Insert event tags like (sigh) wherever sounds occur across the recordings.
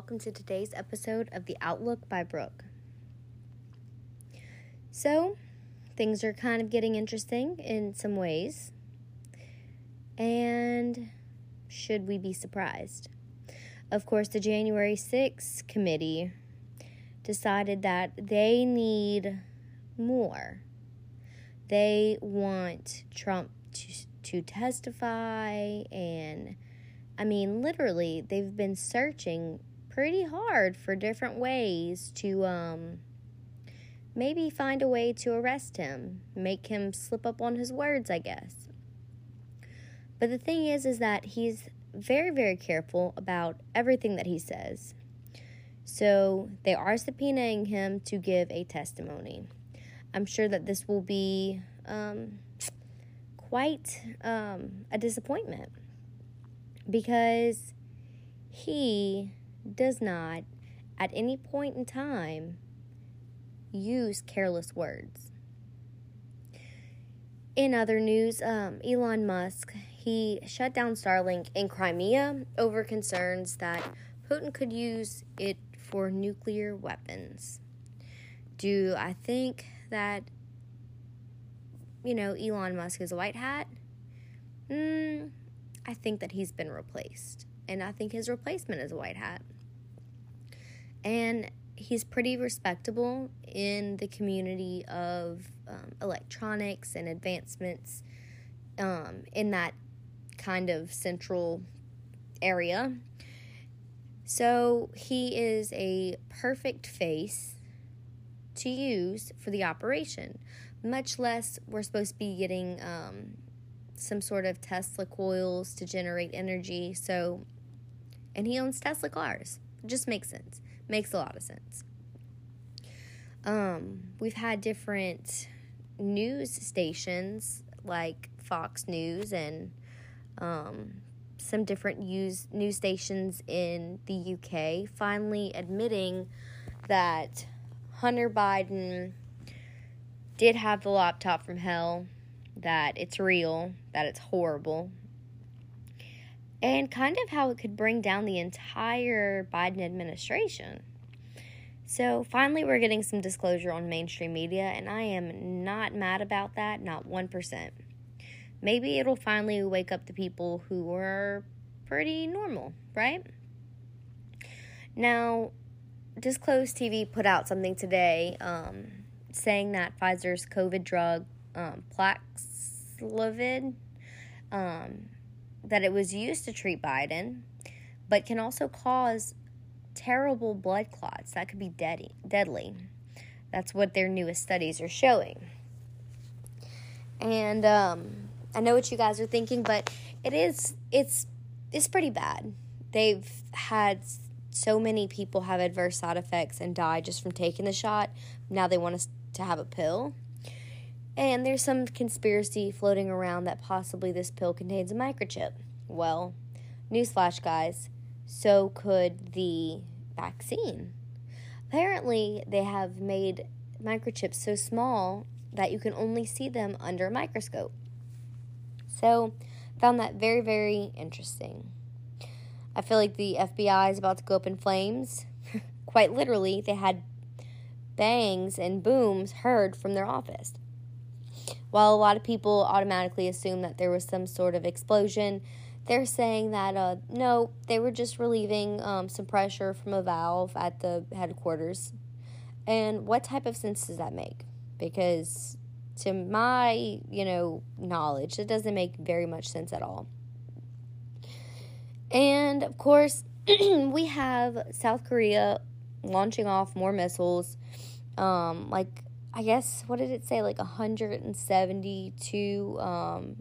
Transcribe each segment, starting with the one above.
welcome to today's episode of The Outlook by Brooke. So, things are kind of getting interesting in some ways. And should we be surprised? Of course, the January 6th committee decided that they need more. They want Trump to, to testify, and I mean, literally, they've been searching pretty hard for different ways to um, maybe find a way to arrest him, make him slip up on his words, I guess. But the thing is, is that he's very, very careful about everything that he says. So they are subpoenaing him to give a testimony. I'm sure that this will be um, quite um, a disappointment because he does not, at any point in time, use careless words. In other news, um, Elon Musk he shut down Starlink in Crimea over concerns that Putin could use it for nuclear weapons. Do I think that you know Elon Musk is a white hat? Mm, I think that he's been replaced, and I think his replacement is a white hat. And he's pretty respectable in the community of um, electronics and advancements um, in that kind of central area. So he is a perfect face to use for the operation. Much less, we're supposed to be getting um, some sort of Tesla coils to generate energy. So, and he owns Tesla cars. It just makes sense. Makes a lot of sense. Um, we've had different news stations like Fox News and um, some different news news stations in the UK finally admitting that Hunter Biden did have the laptop from hell, that it's real, that it's horrible, and kind of how it could bring down the entire Biden administration. So finally, we're getting some disclosure on mainstream media, and I am not mad about that, not 1%. Maybe it'll finally wake up the people who are pretty normal, right? Now, Disclosed TV put out something today um, saying that Pfizer's COVID drug, um, um, that it was used to treat Biden, but can also cause terrible blood clots that could be deadly. deadly. That's what their newest studies are showing. And um, I know what you guys are thinking, but it is it's it's pretty bad. They've had so many people have adverse side effects and die just from taking the shot. Now they want us to have a pill. And there's some conspiracy floating around that possibly this pill contains a microchip. Well, newsflash, guys, so could the vaccine. Apparently, they have made microchips so small that you can only see them under a microscope. So, found that very, very interesting. I feel like the FBI is about to go up in flames. (laughs) Quite literally, they had bangs and booms heard from their office. While a lot of people automatically assume that there was some sort of explosion, they're saying that uh, no, they were just relieving um, some pressure from a valve at the headquarters. And what type of sense does that make? Because to my, you know, knowledge, it doesn't make very much sense at all. And of course, (clears throat) we have South Korea launching off more missiles. Um, like I guess what did it say? Like 172 um,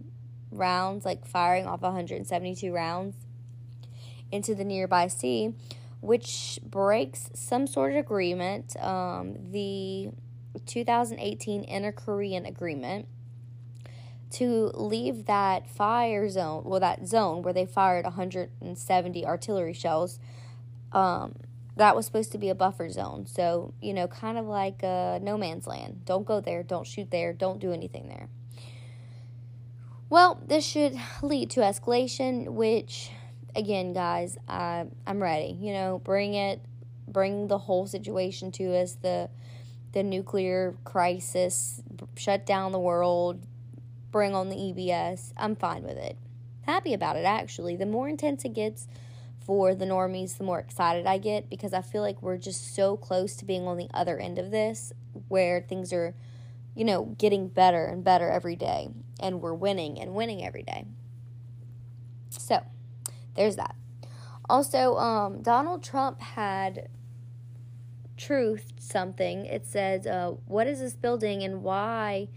rounds, like firing off 172 rounds into the nearby sea, which breaks some sort of agreement. Um, the 2018 Inter Korean Agreement to leave that fire zone, well, that zone where they fired 170 artillery shells, um, that was supposed to be a buffer zone. So, you know, kind of like uh, no man's land. Don't go there, don't shoot there, don't do anything there. Well, this should lead to escalation, which again, guys, I, I'm ready. You know, bring it, bring the whole situation to us. The the nuclear crisis, shut down the world, bring on the EBS. I'm fine with it. Happy about it, actually. The more intense it gets for the normies, the more excited I get because I feel like we're just so close to being on the other end of this where things are, you know, getting better and better every day. And we're winning and winning every day. So, there's that. Also, um, Donald Trump had truth something. It said, uh, What is this building and why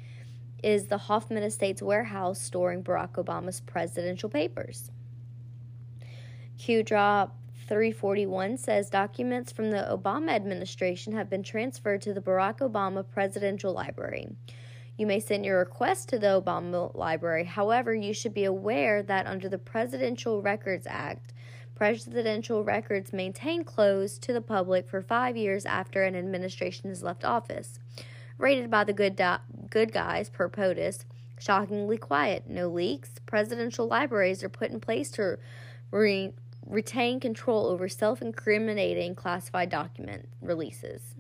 is the Hoffman Estates warehouse storing Barack Obama's presidential papers? Q drop 341 says documents from the Obama administration have been transferred to the Barack Obama Presidential Library. You may send your request to the Obama Library. However, you should be aware that under the Presidential Records Act, presidential records maintained closed to the public for five years after an administration has left office. Rated by the good, do- good guys per POTUS, shockingly quiet, no leaks. Presidential libraries are put in place to re- retain control over self incriminating classified document releases.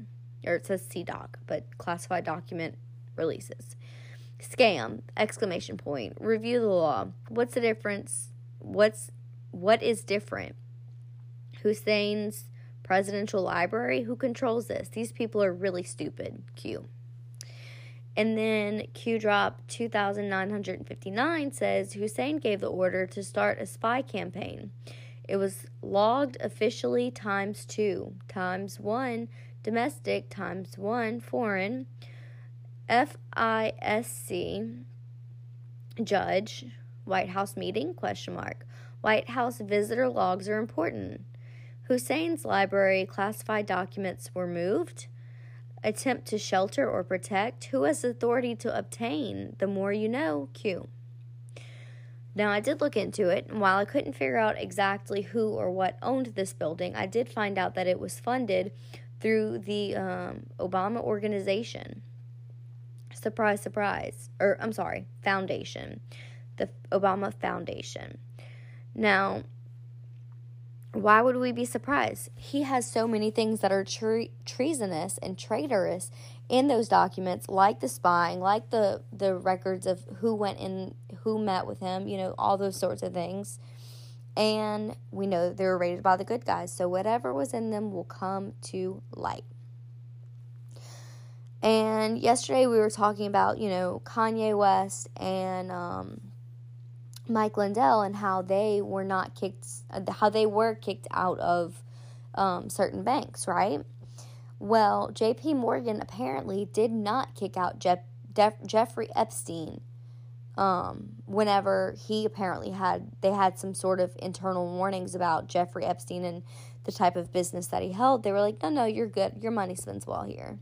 Or it says CDOC, but classified document releases. Scam! Exclamation point. Review the law. What's the difference? What's what is different? Hussein's presidential library? Who controls this? These people are really stupid. Q. And then Q drop 2959 says Hussein gave the order to start a spy campaign. It was logged officially times two, times one domestic, times one foreign. FISC judge White House meeting question mark White House visitor logs are important. Hussein's library classified documents were moved. Attempt to shelter or protect. Who has authority to obtain? The more you know. Q. Now, I did look into it, and while I couldn't figure out exactly who or what owned this building, I did find out that it was funded through the um, Obama organization. Surprise, surprise. Or, I'm sorry, foundation. The Obama Foundation. Now, why would we be surprised? He has so many things that are tre- treasonous and traitorous in those documents, like the spying, like the the records of who went in, who met with him, you know, all those sorts of things. And we know they were rated by the good guys, so whatever was in them will come to light. And yesterday we were talking about, you know, Kanye West and um, Mike Lindell and how they were not kicked, how they were kicked out of um, certain banks, right? Well, J.P. Morgan apparently did not kick out Jeff, Def, Jeffrey Epstein. Um, whenever he apparently had, they had some sort of internal warnings about Jeffrey Epstein and the type of business that he held. They were like, no, no, you're good. Your money spends well here.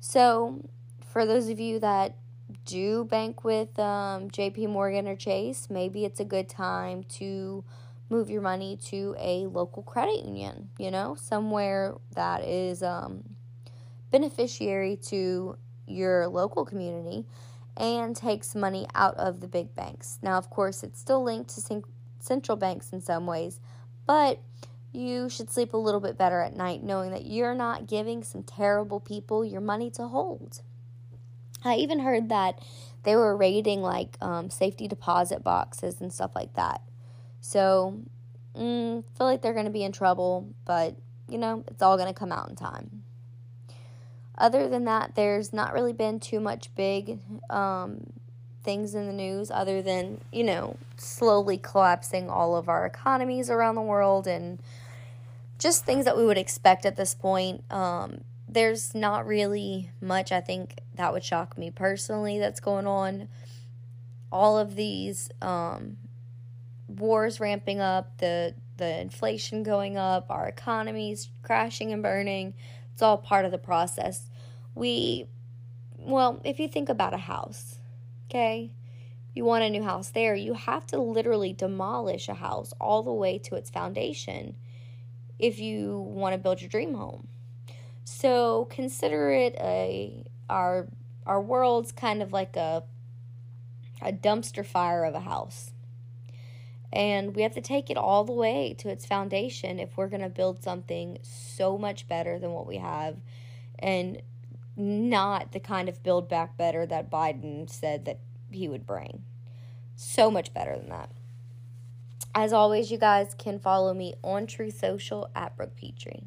So, for those of you that do bank with um, JP Morgan or Chase, maybe it's a good time to move your money to a local credit union, you know, somewhere that is um, beneficiary to your local community and takes money out of the big banks. Now, of course, it's still linked to central banks in some ways, but you should sleep a little bit better at night knowing that you're not giving some terrible people your money to hold. I even heard that they were raiding like um, safety deposit boxes and stuff like that. So, mm, feel like they're going to be in trouble, but you know, it's all going to come out in time. Other than that, there's not really been too much big um, things in the news other than, you know, slowly collapsing all of our economies around the world and just things that we would expect at this point. Um, there's not really much I think that would shock me personally that's going on. All of these um, wars ramping up, the the inflation going up, our economies crashing and burning. It's all part of the process. We well, if you think about a house, okay? You want a new house there, you have to literally demolish a house all the way to its foundation if you want to build your dream home. So consider it a our our world's kind of like a a dumpster fire of a house. And we have to take it all the way to its foundation if we're going to build something so much better than what we have and not the kind of build back better that Biden said that he would bring. So much better than that. As always, you guys can follow me on Truth Social at Brooke Petrie.